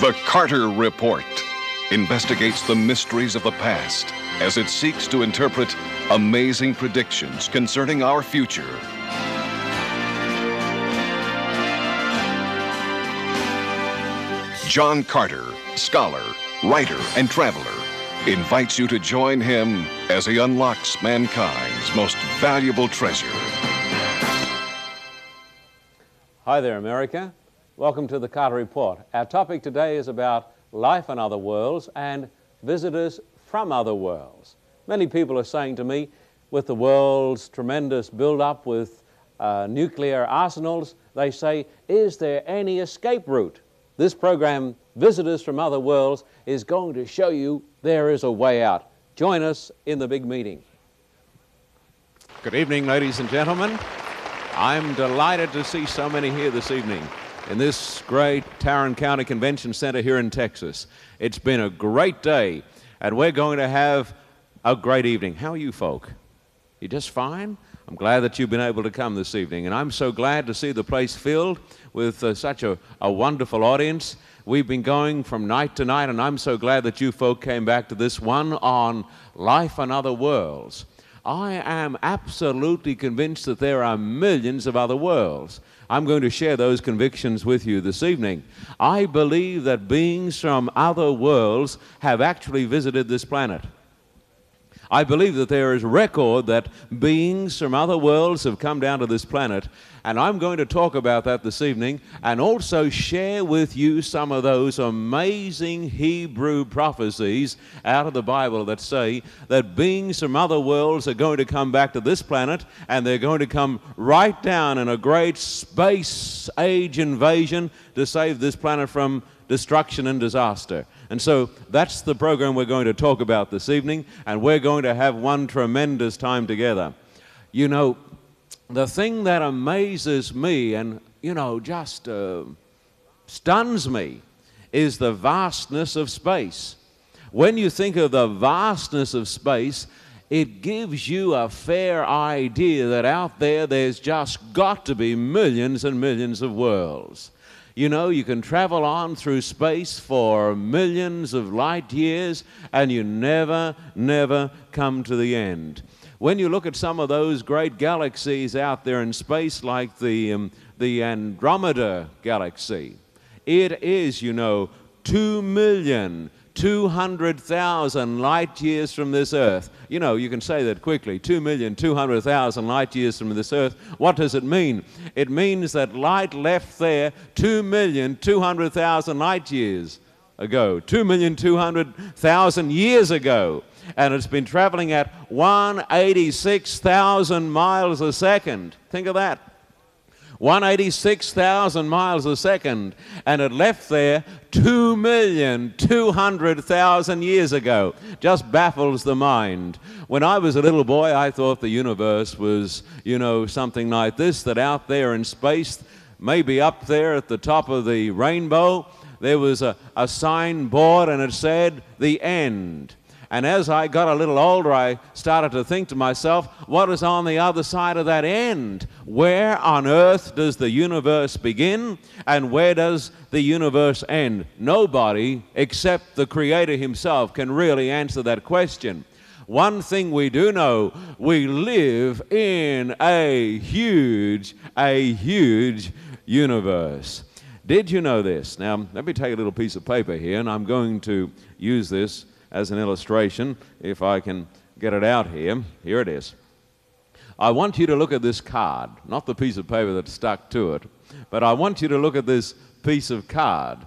The Carter Report investigates the mysteries of the past as it seeks to interpret amazing predictions concerning our future. John Carter, scholar, writer, and traveler, invites you to join him as he unlocks mankind's most valuable treasure. Hi there, America. Welcome to the Carter Report. Our topic today is about life on other worlds and visitors from other worlds. Many people are saying to me, with the world's tremendous build-up with uh, nuclear arsenals, they say, is there any escape route? This program, Visitors from Other Worlds, is going to show you there is a way out. Join us in the big meeting. Good evening, ladies and gentlemen. I'm delighted to see so many here this evening in this great Tarrant County Convention Center here in Texas. It's been a great day, and we're going to have a great evening. How are you folk? You just fine? I'm glad that you've been able to come this evening, and I'm so glad to see the place filled with uh, such a, a wonderful audience. We've been going from night to night, and I'm so glad that you folk came back to this one on life and other worlds. I am absolutely convinced that there are millions of other worlds. I'm going to share those convictions with you this evening. I believe that beings from other worlds have actually visited this planet. I believe that there is record that beings from other worlds have come down to this planet, and I'm going to talk about that this evening and also share with you some of those amazing Hebrew prophecies out of the Bible that say that beings from other worlds are going to come back to this planet and they're going to come right down in a great space age invasion to save this planet from destruction and disaster. And so that's the program we're going to talk about this evening, and we're going to have one tremendous time together. You know, the thing that amazes me and, you know, just uh, stuns me is the vastness of space. When you think of the vastness of space, it gives you a fair idea that out there there's just got to be millions and millions of worlds. You know, you can travel on through space for millions of light years and you never, never come to the end. When you look at some of those great galaxies out there in space, like the, um, the Andromeda galaxy, it is, you know, two million 200,000 light years from this earth. You know, you can say that quickly 2,200,000 light years from this earth. What does it mean? It means that light left there 2,200,000 light years ago, 2,200,000 years ago. And it's been traveling at 186,000 miles a second. Think of that. 186,000 miles a second, and it left there 2,200,000 years ago. Just baffles the mind. When I was a little boy, I thought the universe was, you know, something like this that out there in space, maybe up there at the top of the rainbow, there was a, a signboard and it said, The End. And as I got a little older, I started to think to myself, what is on the other side of that end? Where on earth does the universe begin and where does the universe end? Nobody except the Creator Himself can really answer that question. One thing we do know, we live in a huge, a huge universe. Did you know this? Now, let me take a little piece of paper here, and I'm going to use this as an illustration, if I can get it out here. Here it is. I want you to look at this card, not the piece of paper that's stuck to it, but I want you to look at this piece of card.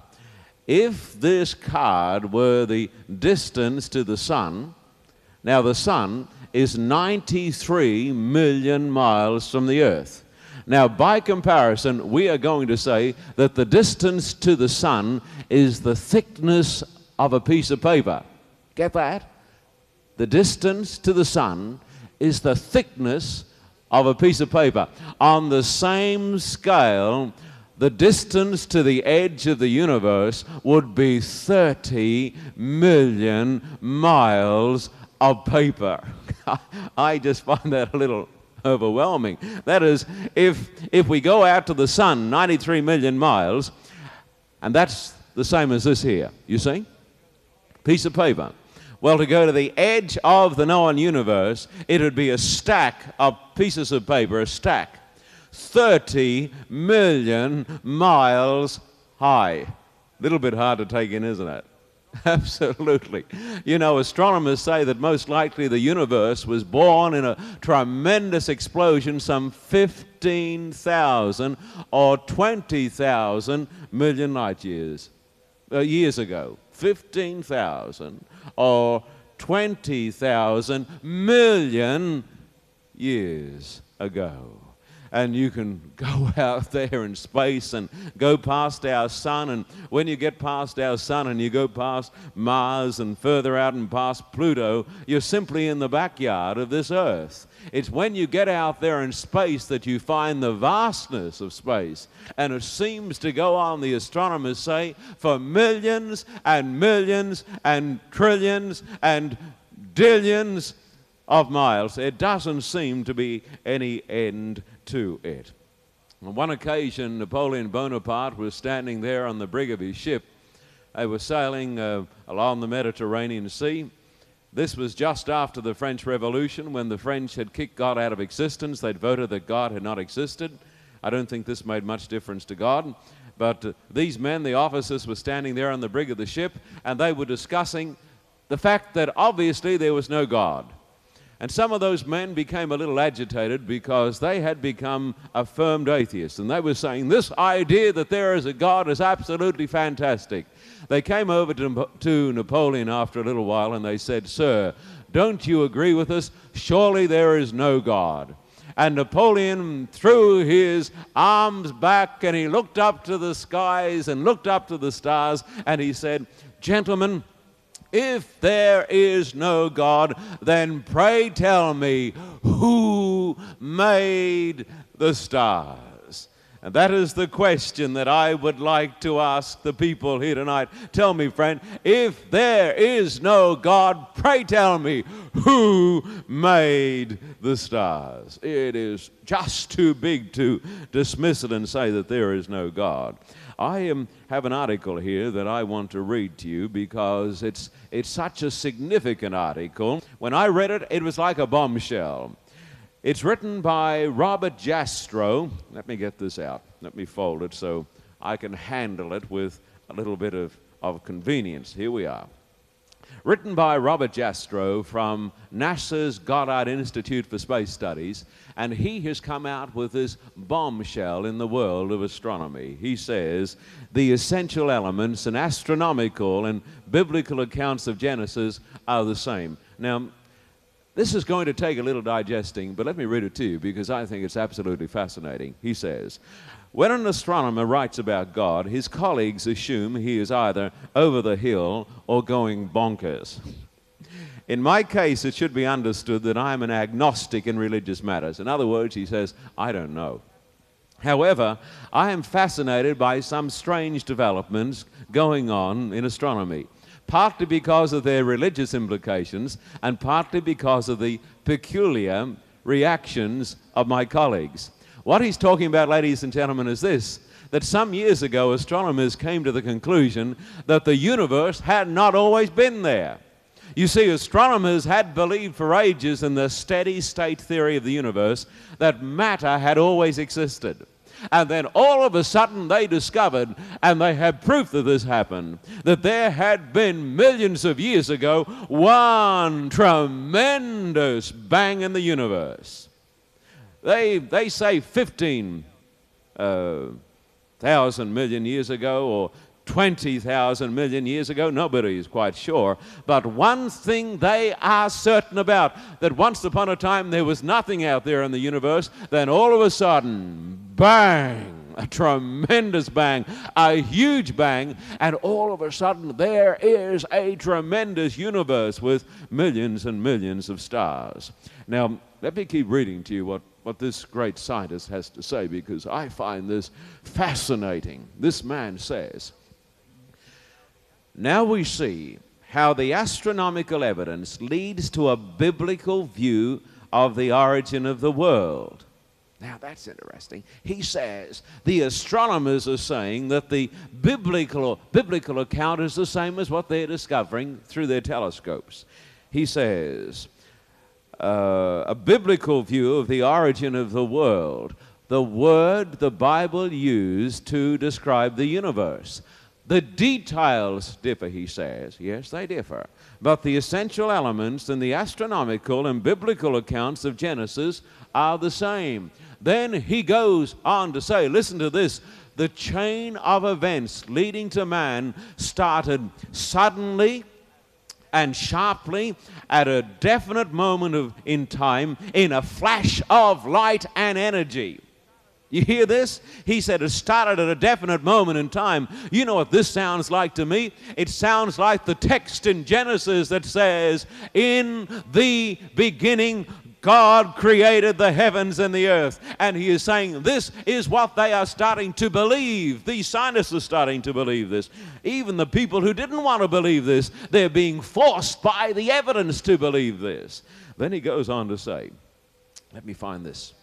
If this card were the distance to the sun, now the sun is 93 million miles from the earth. Now, by comparison, we are going to say that the distance to the sun is the thickness of a piece of paper. Get that? The distance to the sun is the thickness of a piece of paper. On the same scale, the distance to the edge of the universe would be 30 million miles of paper. I just find that a little overwhelming. That is, if, if we go out to the sun 93 million miles, and that's the same as this here, you see? Piece of paper. Well, to go to the edge of the known universe, it would be a stack of pieces of paper, a stack, 30 million miles high. A Little bit hard to take in, isn't it? Absolutely. You know, astronomers say that most likely the universe was born in a tremendous explosion some 15,000 or 20,000 million light years, uh, years ago. 15,000 or 20,000 million years ago and you can go out there in space and go past our sun. And when you get past our sun and you go past Mars and further out and past Pluto, you're simply in the backyard of this Earth. It's when you get out there in space that you find the vastness of space. And it seems to go on, the astronomers say, for millions and millions and trillions and dillions of miles. It doesn't seem to be any end to it. On one occasion, Napoleon Bonaparte was standing there on the brig of his ship. They were sailing uh, along the Mediterranean Sea. This was just after the French Revolution when the French had kicked God out of existence. They'd voted that God had not existed. I don't think this made much difference to God. But uh, these men, the officers, were standing there on the brig of the ship and they were discussing the fact that obviously there was no God. And some of those men became a little agitated because they had become affirmed atheists. And they were saying, This idea that there is a God is absolutely fantastic. They came over to, to Napoleon after a little while and they said, Sir, don't you agree with us? Surely there is no God. And Napoleon threw his arms back and he looked up to the skies and looked up to the stars and he said, Gentlemen, if there is no God, then pray tell me who made the stars? And that is the question that I would like to ask the people here tonight. Tell me, friend, if there is no God, pray tell me who made the stars? It is just too big to dismiss it and say that there is no God. I um, have an article here that I want to read to you because it's, it's such a significant article. When I read it, it was like a bombshell. It's written by Robert Jastrow. Let me get this out. Let me fold it so I can handle it with a little bit of, of convenience. Here we are written by Robert Jastrow from NASA's Goddard Institute for Space Studies, and he has come out with this bombshell in the world of astronomy. He says the essential elements and astronomical and biblical accounts of Genesis are the same. Now, this is going to take a little digesting, but let me read it to you because I think it's absolutely fascinating. He says, when an astronomer writes about God, his colleagues assume he is either over the hill or going bonkers. In my case, it should be understood that I am an agnostic in religious matters. In other words, he says, I don't know. However, I am fascinated by some strange developments going on in astronomy, partly because of their religious implications and partly because of the peculiar reactions of my colleagues. What he's talking about, ladies and gentlemen, is this that some years ago astronomers came to the conclusion that the universe had not always been there. You see, astronomers had believed for ages in the steady state theory of the universe that matter had always existed. And then all of a sudden they discovered, and they have proof that this happened, that there had been millions of years ago one tremendous bang in the universe. They, they say 15,000 uh, thousand million years ago or 20,000 million years ago. Nobody is quite sure. But one thing they are certain about that once upon a time there was nothing out there in the universe, then all of a sudden, bang! A tremendous bang, a huge bang, and all of a sudden there is a tremendous universe with millions and millions of stars. Now, let me keep reading to you what what this great scientist has to say because I find this fascinating. This man says, Now we see how the astronomical evidence leads to a biblical view of the origin of the world. Now that's interesting. He says the astronomers are saying that the biblical, biblical account is the same as what they're discovering through their telescopes. He says uh, a biblical view of the origin of the world, the word the Bible used to describe the universe. The details differ, he says. Yes, they differ. But the essential elements in the astronomical and biblical accounts of Genesis are the same. Then he goes on to say, listen to this the chain of events leading to man started suddenly and sharply at a definite moment of, in time in a flash of light and energy. You hear this? He said it started at a definite moment in time. You know what this sounds like to me? It sounds like the text in Genesis that says, In the beginning, God created the heavens and the earth. And he is saying this is what they are starting to believe. These scientists are starting to believe this. Even the people who didn't want to believe this, they're being forced by the evidence to believe this. Then he goes on to say, let me find this.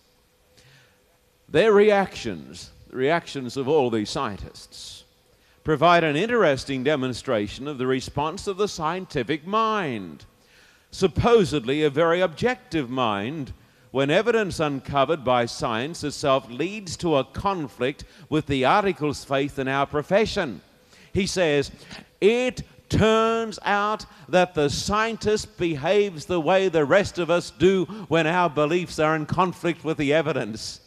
Their reactions, the reactions of all these scientists, provide an interesting demonstration of the response of the scientific mind supposedly a very objective mind when evidence uncovered by science itself leads to a conflict with the articles faith in our profession. He says, it turns out that the scientist behaves the way the rest of us do when our beliefs are in conflict with the evidence.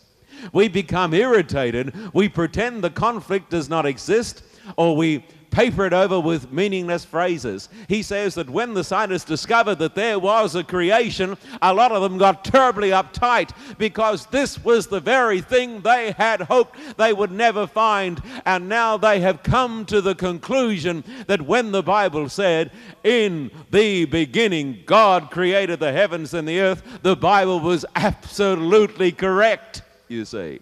We become irritated, we pretend the conflict does not exist, or we papered over with meaningless phrases. He says that when the scientists discovered that there was a creation, a lot of them got terribly uptight because this was the very thing they had hoped they would never find. And now they have come to the conclusion that when the Bible said, In the beginning God created the heavens and the earth, the Bible was absolutely correct, you see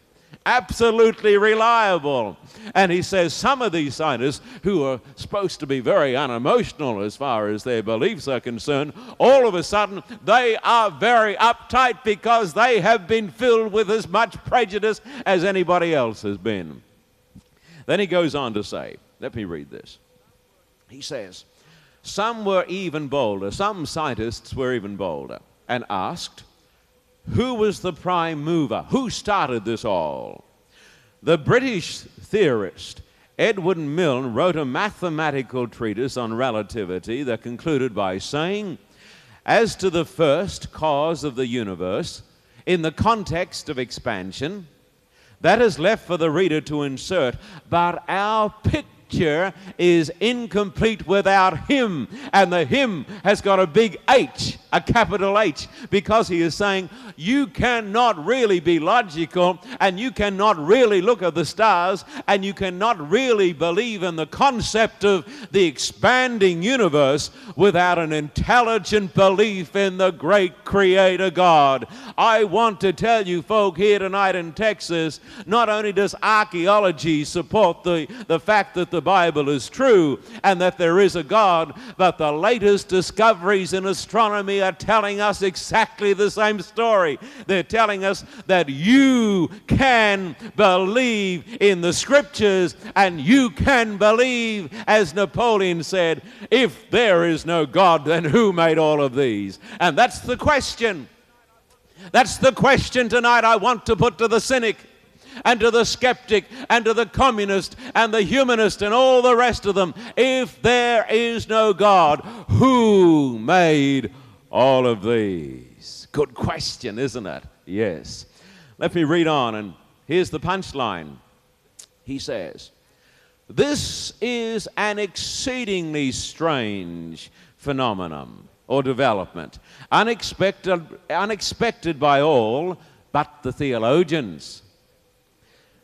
absolutely reliable. And he says some of these scientists, who are supposed to be very unemotional as far as their beliefs are concerned, all of a sudden they are very uptight because they have been filled with as much prejudice as anybody else has been. Then he goes on to say, let me read this. He says, Some were even bolder, some scientists were even bolder, and asked, who was the prime mover? Who started this all? The British theorist Edwin Milne wrote a mathematical treatise on relativity that concluded by saying, As to the first cause of the universe, in the context of expansion, that is left for the reader to insert, but our picture picture is incomplete without Him. And the Him has got a big H, a capital H, because He is saying, You cannot really be logical, and you cannot really look at the stars, and you cannot really believe in the concept of the expanding universe without an intelligent belief in the great Creator God. I want to tell you, folk, here tonight in Texas, not only does archaeology support the, the fact that the the Bible is true and that there is a God, but the latest discoveries in astronomy are telling us exactly the same story. They're telling us that you can believe in the scriptures and you can believe, as Napoleon said, if there is no God, then who made all of these? And that's the question. That's the question tonight I want to put to the cynic and to the skeptic and to the communist and the humanist and all the rest of them. If there is no God, who made all of these? Good question, isn't it? Yes. Let me read on, and here's the punchline. He says, This is an exceedingly strange phenomenon or development, unexpected, unexpected by all but the theologians.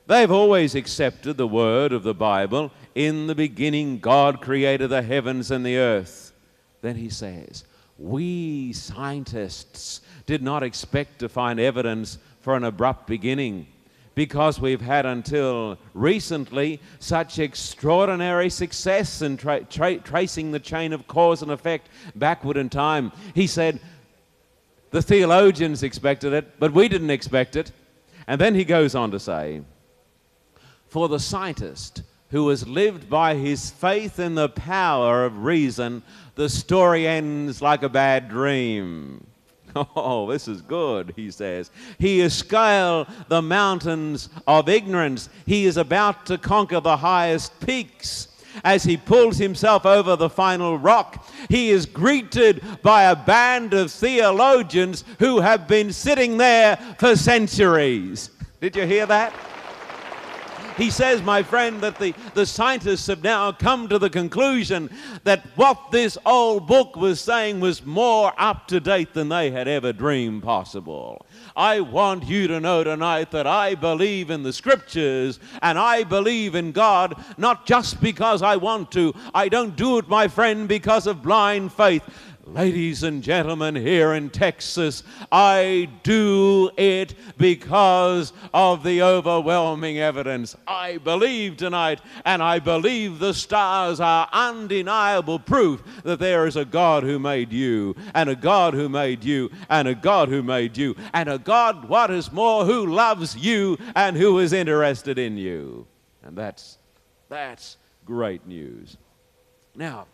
They've always accepted the word of the Bible. In the beginning, God created the heavens and the earth. Then he says, We scientists did not expect to find evidence for an abrupt beginning because we've had until recently such extraordinary success in tra- tra- tracing the chain of cause and effect backward in time. He said, The theologians expected it, but we didn't expect it. And then he goes on to say, For the scientist who has lived by his faith in the power of reason, the story ends like a bad dream. Oh, this is good, he says. He has scaled the mountains of ignorance. He is about to conquer the highest peaks. As he pulls himself over the final rock, he is greeted by a band of theologians who have been sitting there for centuries. Did you hear that? He says, my friend, that the, the scientists have now come to the conclusion that what this old book was saying was more up to date than they had ever dreamed possible. I want you to know tonight that I believe in the scriptures and I believe in God, not just because I want to. I don't do it, my friend, because of blind faith. Ladies and gentlemen, here in Texas, I do it because of the overwhelming evidence. I believe tonight, and I believe the stars are undeniable proof that there is a God who made you, and a God who made you, and a God who made you, and a God, what is more, who loves you and who is interested in you. And that's, that's great news. Now,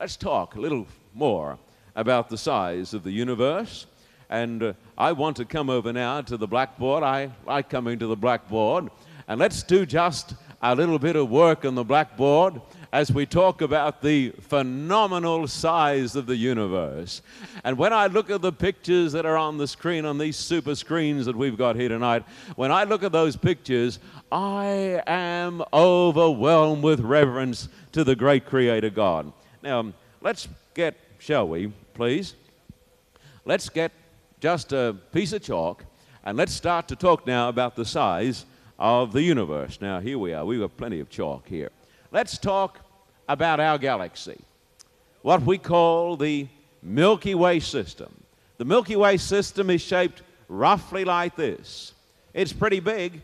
let's talk a little more about the size of the universe. And uh, I want to come over now to the blackboard. I like coming to the blackboard. And let's do just a little bit of work on the blackboard as we talk about the phenomenal size of the universe. And when I look at the pictures that are on the screen, on these super screens that we've got here tonight, when I look at those pictures, I am overwhelmed with reverence to the great Creator God. Now, let's get, shall we, please. Let's get just a piece of chalk and let's start to talk now about the size of the universe. Now, here we are. We've got plenty of chalk here. Let's talk about our galaxy, what we call the Milky Way system. The Milky Way system is shaped roughly like this. It's pretty big.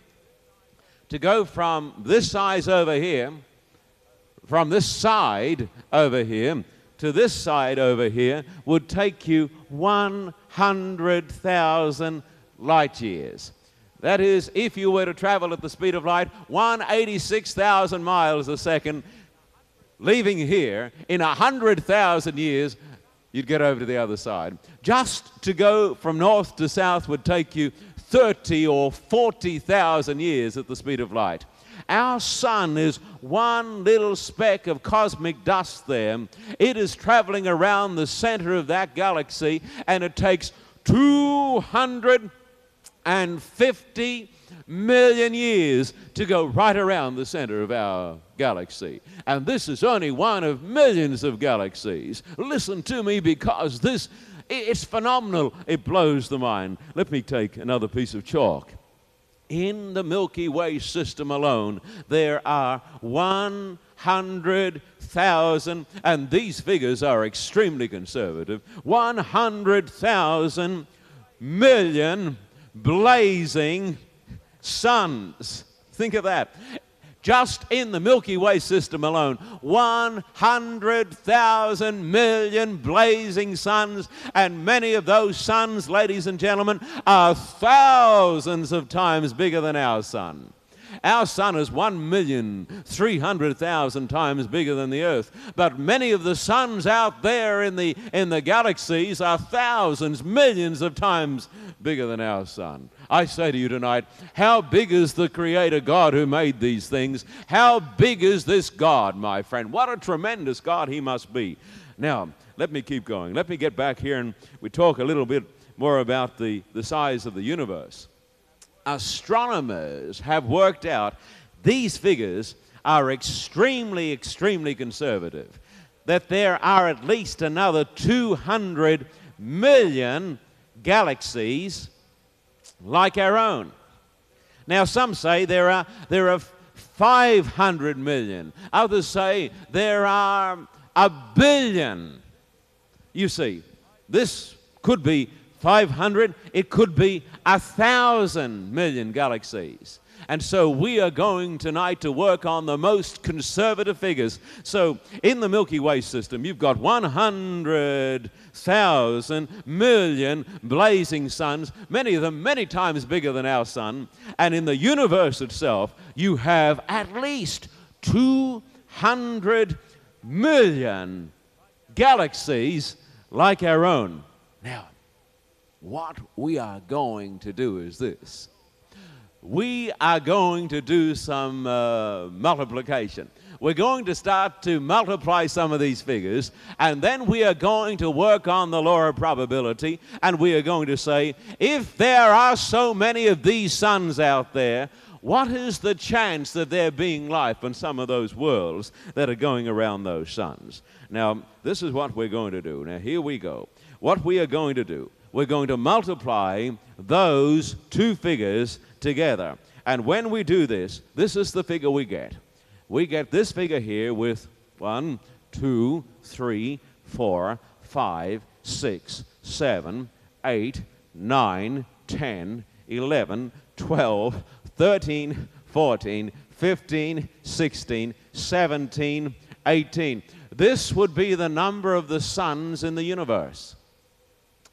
To go from this size over here, from this side over here, to this side over here would take you 100,000 light years. That is, if you were to travel at the speed of light, 186,000 miles a second, leaving here in 100,000 years, you'd get over to the other side. Just to go from north to south would take you 30 or 40,000 years at the speed of light. Our sun is one little speck of cosmic dust there. It is traveling around the center of that galaxy, and it takes 250 million years to go right around the center of our galaxy. And this is only one of millions of galaxies. Listen to me because this it's phenomenal. It blows the mind. Let me take another piece of chalk in the Milky Way system alone, there are 100,000, and these figures are extremely conservative 100,000 million blazing suns. Think of that just in the Milky Way system alone, 100,000 million blazing suns, and many of those suns, ladies and gentlemen, are thousands of times bigger than our sun. Our sun is 1,300,000 times bigger than the earth. But many of the suns out there in the, in the galaxies are thousands, millions of times bigger than our sun. I say to you tonight, how big is the Creator God who made these things? How big is this God, my friend? What a tremendous God He must be. Now, let me keep going. Let me get back here and we talk a little bit more about the, the size of the universe. Astronomers have worked out these figures are extremely, extremely conservative. That there are at least another 200 million galaxies like our own. Now, some say there are, there are 500 million, others say there are a billion. You see, this could be 500, it could be a thousand million galaxies. And so we are going tonight to work on the most conservative figures. So in the Milky Way system, you've got 100,000 million blazing suns, many of them many times bigger than our sun. And in the universe itself, you have at least 200 million galaxies like our own. Now, what we are going to do is this we are going to do some uh, multiplication. We're going to start to multiply some of these figures, and then we are going to work on the law of probability, and we are going to say, if there are so many of these suns out there, what is the chance that there being life on some of those worlds that are going around those suns? Now, this is what we're going to do. Now, here we go. What we are going to do, we're going to multiply those two figures together. And when we do this, this is the figure we get. We get this figure here with 1, 2, 3, 4, 5, 6, 7, 8, 9, 10, 11, 12, 13, 14, 15, 16, 17, 18. This would be the number of the suns in the universe.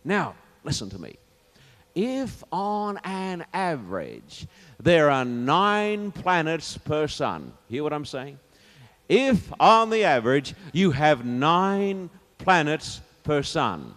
Now, listen to me if on an average there are nine planets per sun, hear what I'm saying? If on the average you have nine planets per sun,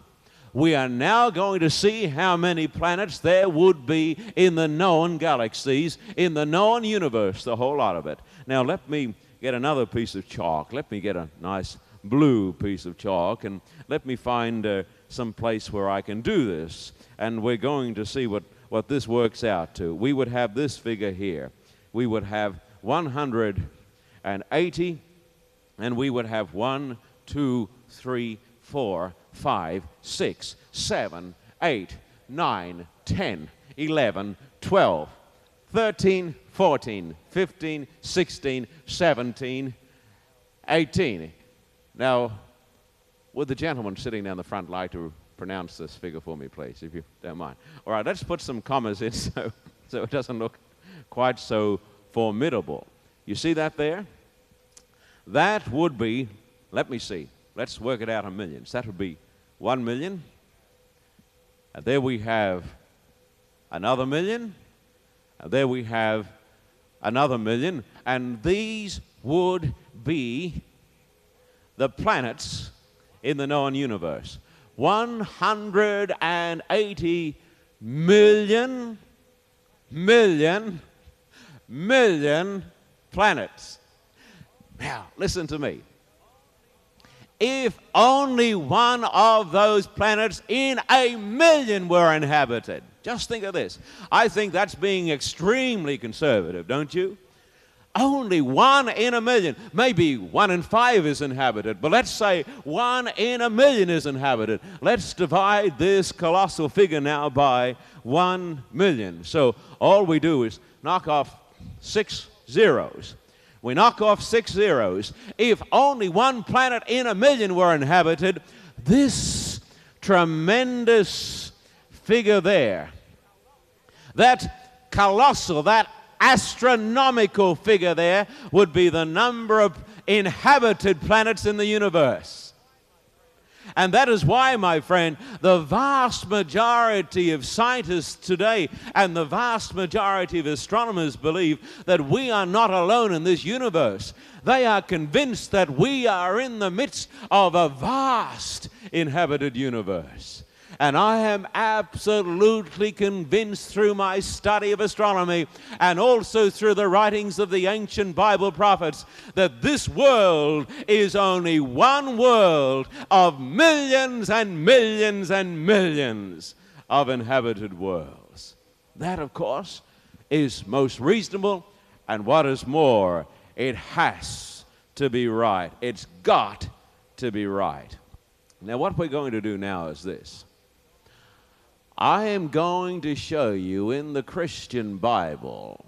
we are now going to see how many planets there would be in the known galaxies, in the known universe, the whole lot of it. Now, let me get another piece of chalk. Let me get a nice blue piece of chalk and let me find uh, some place where I can do this and we're going to see what, what this works out to. We would have this figure here. We would have 180, and we would have 1, 2, 3, 4, 5, 6, 7, 8, 9, 10, 11, 12, 13, 14, 15, 16, 17, 18. Now, would the gentleman sitting down the front like to pronounce this figure for me, please, if you don't mind. All right, let's put some commas in so, so it doesn't look quite so formidable. You see that there? That would be, let me see, let's work it out in millions. That would be one million. And there we have another million. And there we have another million. And these would be the planets in the known universe. 180 million, million, million planets. Now, listen to me. If only one of those planets in a million were inhabited, just think of this. I think that's being extremely conservative, don't you? Only one in a million. Maybe one in five is inhabited, but let's say one in a million is inhabited. Let's divide this colossal figure now by one million. So all we do is knock off six zeros. We knock off six zeros. If only one planet in a million were inhabited, this tremendous figure there, that colossal, that astronomical figure there would be the number of inhabited planets in the universe. And that is why, my friend, the vast majority of scientists today and the vast majority of astronomers believe that we are not alone in this universe. They are convinced that we are in the midst of a vast inhabited universe. And I am absolutely convinced through my study of astronomy and also through the writings of the ancient Bible prophets that this world is only one world of millions and millions and millions of inhabited worlds. That, of course, is most reasonable, and what is more, it has to be right. It's got to be right. Now, what we're going to do now is this. I am going to show you in the Christian Bible,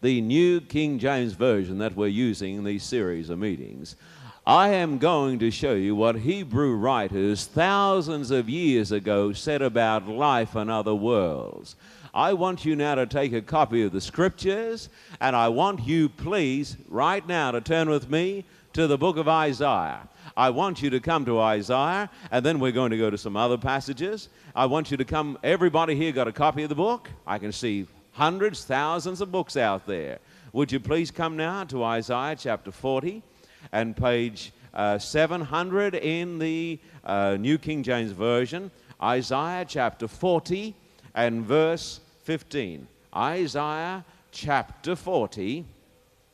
the New King James Version that we're using in these series of meetings, I am going to show you what Hebrew writers thousands of years ago said about life and other worlds. I want you now to take a copy of the scriptures, and I want you, please, right now to turn with me to the book of Isaiah. I want you to come to Isaiah, and then we're going to go to some other passages. I want you to come. Everybody here got a copy of the book? I can see hundreds, thousands of books out there. Would you please come now to Isaiah chapter 40 and page uh, 700 in the uh, New King James Version? Isaiah chapter 40 and verse 15. Isaiah chapter 40.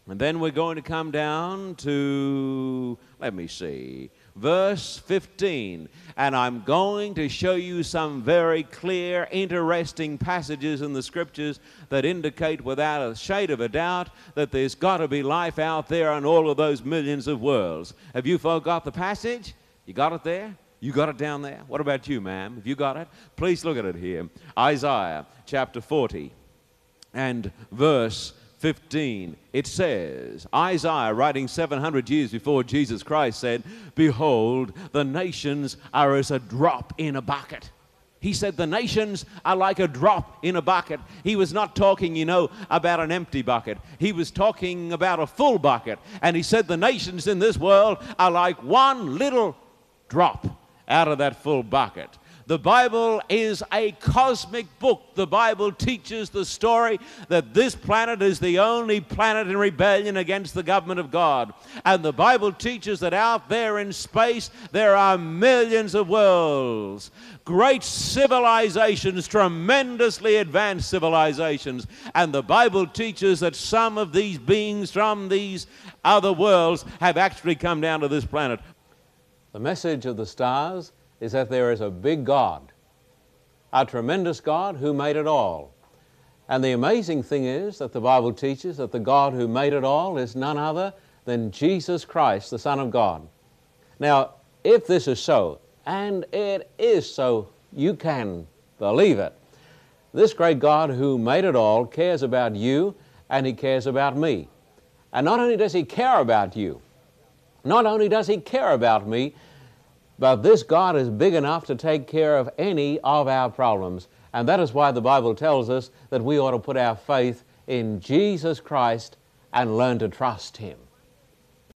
And then we're going to come down to, let me see, verse 15. And I'm going to show you some very clear, interesting passages in the scriptures that indicate without a shade of a doubt that there's got to be life out there on all of those millions of worlds. Have you folk got the passage? You got it there? You got it down there? What about you, ma'am? Have you got it? Please look at it here. Isaiah chapter 40 and verse 15. It says, Isaiah, writing 700 years before Jesus Christ, said, Behold, the nations are as a drop in a bucket. He said the nations are like a drop in a bucket. He was not talking, you know, about an empty bucket. He was talking about a full bucket. And he said the nations in this world are like one little drop out of that full bucket. The Bible is a cosmic book. The Bible teaches the story that this planet is the only planet in rebellion against the government of God. And the Bible teaches that out there in space there are millions of worlds, great civilizations, tremendously advanced civilizations. And the Bible teaches that some of these beings from these other worlds have actually come down to this planet. The message of the stars is that there is a big God, a tremendous God who made it all. And the amazing thing is that the Bible teaches that the God who made it all is none other than Jesus Christ, the Son of God. Now, if this is so, and it is so, you can believe it. This great God who made it all cares about you and He cares about me. And not only does He care about you, not only does He care about me, but this God is big enough to take care of any of our problems. And that is why the Bible tells us that we ought to put our faith in Jesus Christ and learn to trust Him.